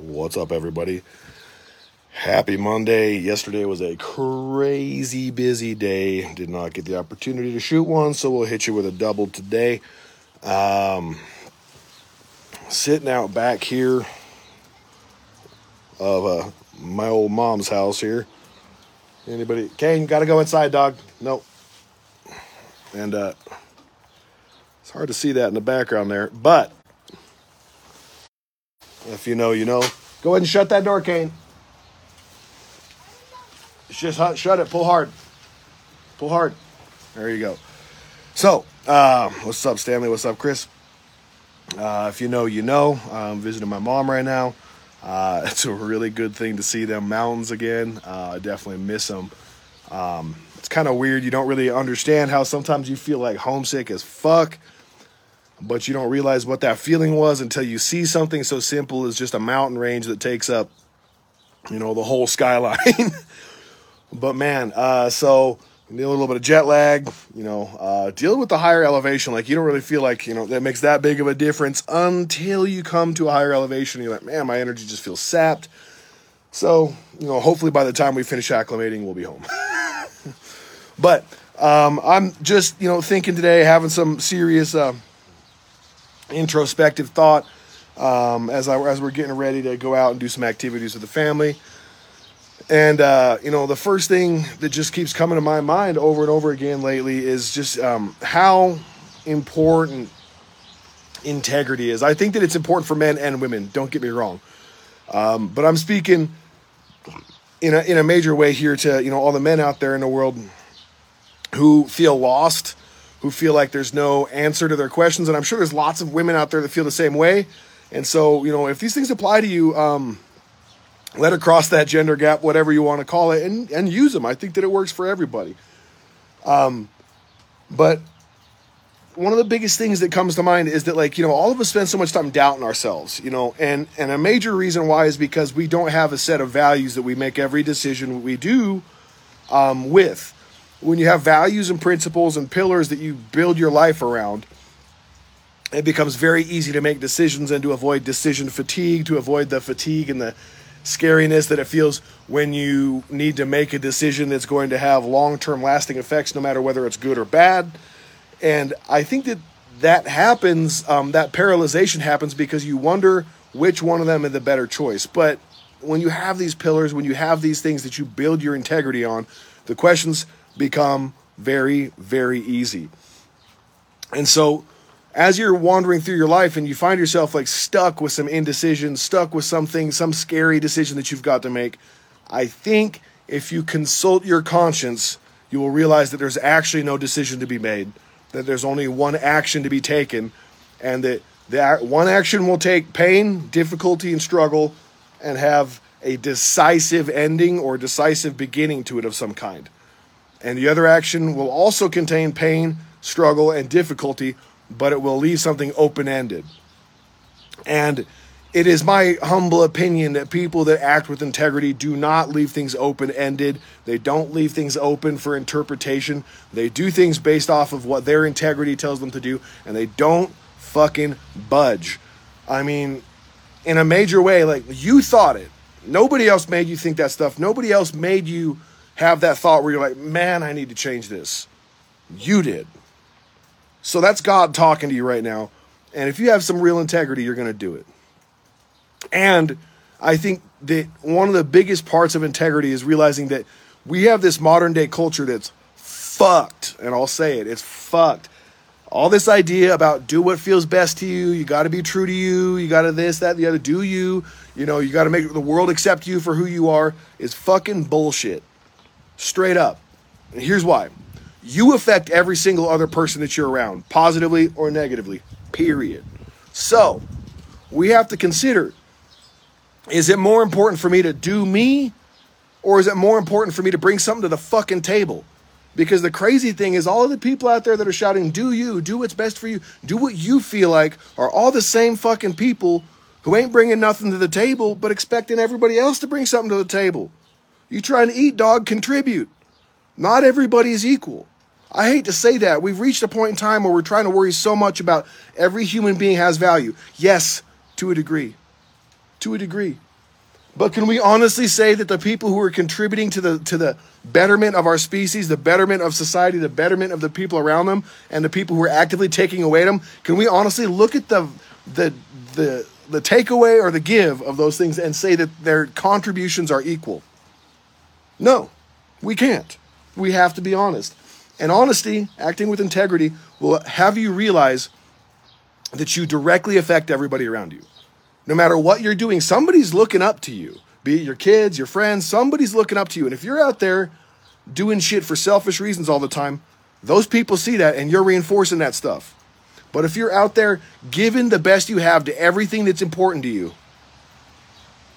What's up, everybody? Happy Monday. Yesterday was a crazy busy day. Did not get the opportunity to shoot one, so we'll hit you with a double today. Um, sitting out back here of uh, my old mom's house here. Anybody? Kane, gotta go inside, dog. Nope. And uh, it's hard to see that in the background there, but if you know, you know. Go ahead and shut that door, Kane. Just shut it. Pull hard. Pull hard. There you go. So, uh, what's up, Stanley? What's up, Chris? Uh, if you know, you know. I'm visiting my mom right now. Uh, it's a really good thing to see them mountains again. Uh, I definitely miss them. Um, it's kind of weird. You don't really understand how sometimes you feel like homesick as fuck but you don't realize what that feeling was until you see something so simple as just a mountain range that takes up, you know, the whole skyline. but man, uh, so a little bit of jet lag, you know, uh, deal with the higher elevation. Like you don't really feel like, you know, that makes that big of a difference until you come to a higher elevation. You're like, man, my energy just feels sapped. So, you know, hopefully by the time we finish acclimating, we'll be home. but um, I'm just, you know, thinking today, having some serious, uh, introspective thought um, as I, as we're getting ready to go out and do some activities with the family. And uh, you know, the first thing that just keeps coming to my mind over and over again lately is just um, how important integrity is. I think that it's important for men and women. Don't get me wrong, um, but I'm speaking in a in a major way here to you know all the men out there in the world who feel lost who feel like there's no answer to their questions. And I'm sure there's lots of women out there that feel the same way. And so, you know, if these things apply to you, um, let her cross that gender gap, whatever you want to call it, and, and use them. I think that it works for everybody. Um, but one of the biggest things that comes to mind is that like you know all of us spend so much time doubting ourselves you know and and a major reason why is because we don't have a set of values that we make every decision we do um, with when you have values and principles and pillars that you build your life around, it becomes very easy to make decisions and to avoid decision fatigue, to avoid the fatigue and the scariness that it feels when you need to make a decision that's going to have long term lasting effects, no matter whether it's good or bad. And I think that that happens, um, that paralyzation happens because you wonder which one of them is the better choice. But when you have these pillars, when you have these things that you build your integrity on, the questions become very, very easy. And so, as you're wandering through your life and you find yourself like stuck with some indecision, stuck with something, some scary decision that you've got to make, I think if you consult your conscience, you will realize that there's actually no decision to be made, that there's only one action to be taken, and that that one action will take pain, difficulty, and struggle and have a decisive ending or decisive beginning to it of some kind and the other action will also contain pain, struggle, and difficulty, but it will leave something open ended. And it is my humble opinion that people that act with integrity do not leave things open ended. They don't leave things open for interpretation. They do things based off of what their integrity tells them to do, and they don't fucking budge. I mean, in a major way, like you thought it. Nobody else made you think that stuff. Nobody else made you have that thought where you're like, man, I need to change this. You did. So that's God talking to you right now. And if you have some real integrity, you're going to do it. And I think that one of the biggest parts of integrity is realizing that we have this modern day culture that's fucked. And I'll say it, it's fucked. All this idea about do what feels best to you, you got to be true to you, you got to this, that, the other, do you, you know, you got to make the world accept you for who you are is fucking bullshit. Straight up. And here's why you affect every single other person that you're around, positively or negatively, period. So we have to consider is it more important for me to do me or is it more important for me to bring something to the fucking table? Because the crazy thing is, all of the people out there that are shouting, do you, do what's best for you, do what you feel like, are all the same fucking people who ain't bringing nothing to the table, but expecting everybody else to bring something to the table. You trying to eat, dog, contribute. Not everybody is equal. I hate to say that. We've reached a point in time where we're trying to worry so much about every human being has value. Yes, to a degree. To a degree. But can we honestly say that the people who are contributing to the to the betterment of our species, the betterment of society, the betterment of the people around them, and the people who are actively taking away them, can we honestly look at the the the the takeaway or the give of those things and say that their contributions are equal? No, we can't. We have to be honest. And honesty, acting with integrity, will have you realize that you directly affect everybody around you. No matter what you're doing, somebody's looking up to you. Be it your kids, your friends, somebody's looking up to you. And if you're out there doing shit for selfish reasons all the time, those people see that and you're reinforcing that stuff. But if you're out there giving the best you have to everything that's important to you,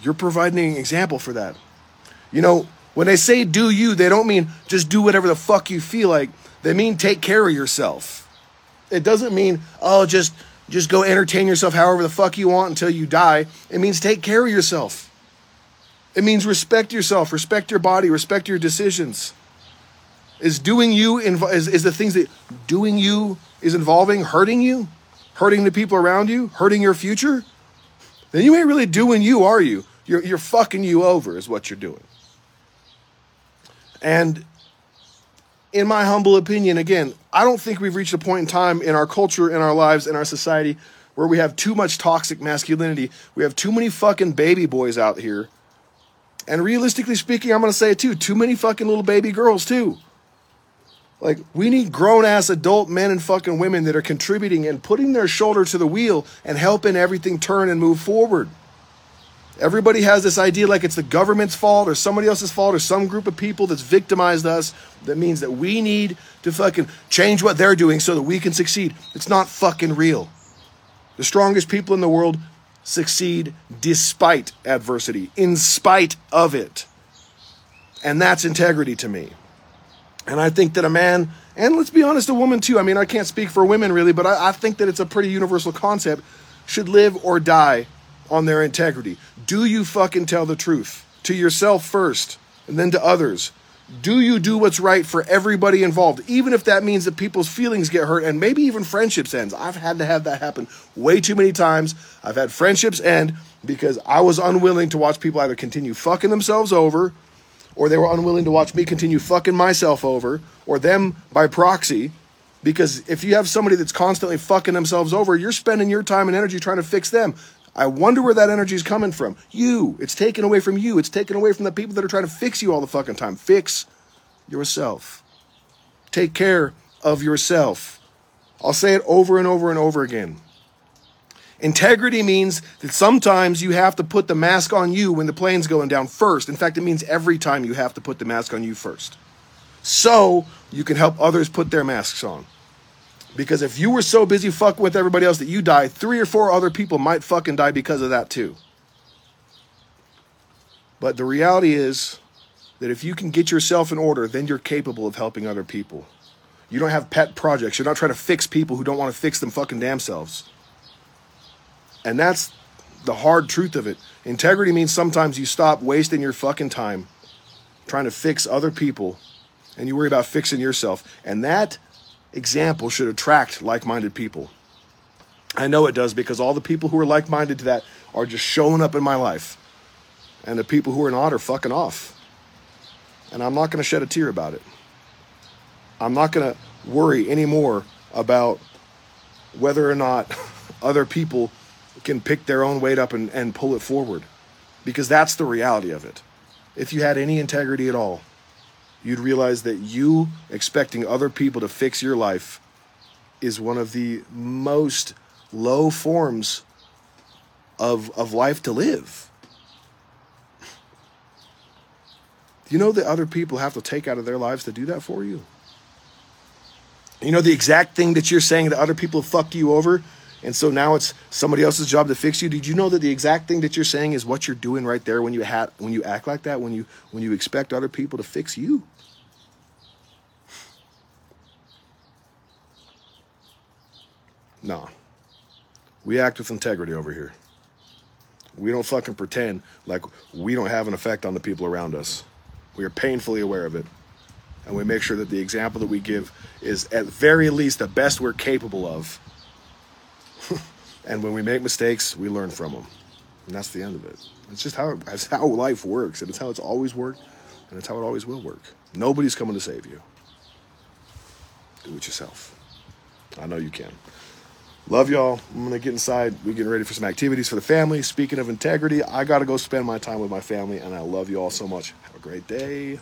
you're providing an example for that. You know, when they say do you, they don't mean just do whatever the fuck you feel like. They mean take care of yourself. It doesn't mean, oh, just just go entertain yourself however the fuck you want until you die. It means take care of yourself. It means respect yourself, respect your body, respect your decisions. Is doing you inv- is, is the things that doing you is involving hurting you, hurting the people around you, hurting your future? Then you ain't really doing you, are you? You're, you're fucking you over, is what you're doing. And in my humble opinion, again, I don't think we've reached a point in time in our culture, in our lives, in our society where we have too much toxic masculinity. We have too many fucking baby boys out here. And realistically speaking, I'm going to say it too too many fucking little baby girls, too. Like, we need grown ass adult men and fucking women that are contributing and putting their shoulder to the wheel and helping everything turn and move forward. Everybody has this idea like it's the government's fault or somebody else's fault or some group of people that's victimized us. That means that we need to fucking change what they're doing so that we can succeed. It's not fucking real. The strongest people in the world succeed despite adversity, in spite of it. And that's integrity to me. And I think that a man, and let's be honest, a woman too, I mean, I can't speak for women really, but I, I think that it's a pretty universal concept, should live or die on their integrity. Do you fucking tell the truth to yourself first and then to others? Do you do what's right for everybody involved, even if that means that people's feelings get hurt and maybe even friendships ends? I've had to have that happen way too many times. I've had friendships end because I was unwilling to watch people either continue fucking themselves over or they were unwilling to watch me continue fucking myself over or them by proxy. Because if you have somebody that's constantly fucking themselves over, you're spending your time and energy trying to fix them. I wonder where that energy is coming from. You. It's taken away from you. It's taken away from the people that are trying to fix you all the fucking time. Fix yourself. Take care of yourself. I'll say it over and over and over again. Integrity means that sometimes you have to put the mask on you when the plane's going down first. In fact, it means every time you have to put the mask on you first. So you can help others put their masks on. Because if you were so busy fucking with everybody else that you die, three or four other people might fucking die because of that too. But the reality is that if you can get yourself in order, then you're capable of helping other people. You don't have pet projects. You're not trying to fix people who don't want to fix them fucking damn selves. And that's the hard truth of it. Integrity means sometimes you stop wasting your fucking time trying to fix other people and you worry about fixing yourself. And that example should attract like minded people. I know it does because all the people who are like minded to that are just showing up in my life. And the people who are not are fucking off. And I'm not going to shed a tear about it. I'm not going to worry anymore about whether or not other people can pick their own weight up and, and pull it forward. Because that's the reality of it. If you had any integrity at all, you'd realize that you expecting other people to fix your life is one of the most low forms of, of life to live. You know that other people have to take out of their lives to do that for you? You know the exact thing that you're saying that other people fucked you over, and so now it's somebody else's job to fix you. Did you know that the exact thing that you're saying is what you're doing right there when you ha- when you act like that, when you when you expect other people to fix you? No. We act with integrity over here. We don't fucking pretend like we don't have an effect on the people around us. We are painfully aware of it. And we make sure that the example that we give is at very least the best we're capable of. and when we make mistakes, we learn from them. And that's the end of it. It's just how that's how life works, and it's how it's always worked, and it's how it always will work. Nobody's coming to save you. Do it yourself. I know you can. Love y'all. I'm gonna get inside. We're getting ready for some activities for the family. Speaking of integrity, I gotta go spend my time with my family, and I love you all so much. Have a great day.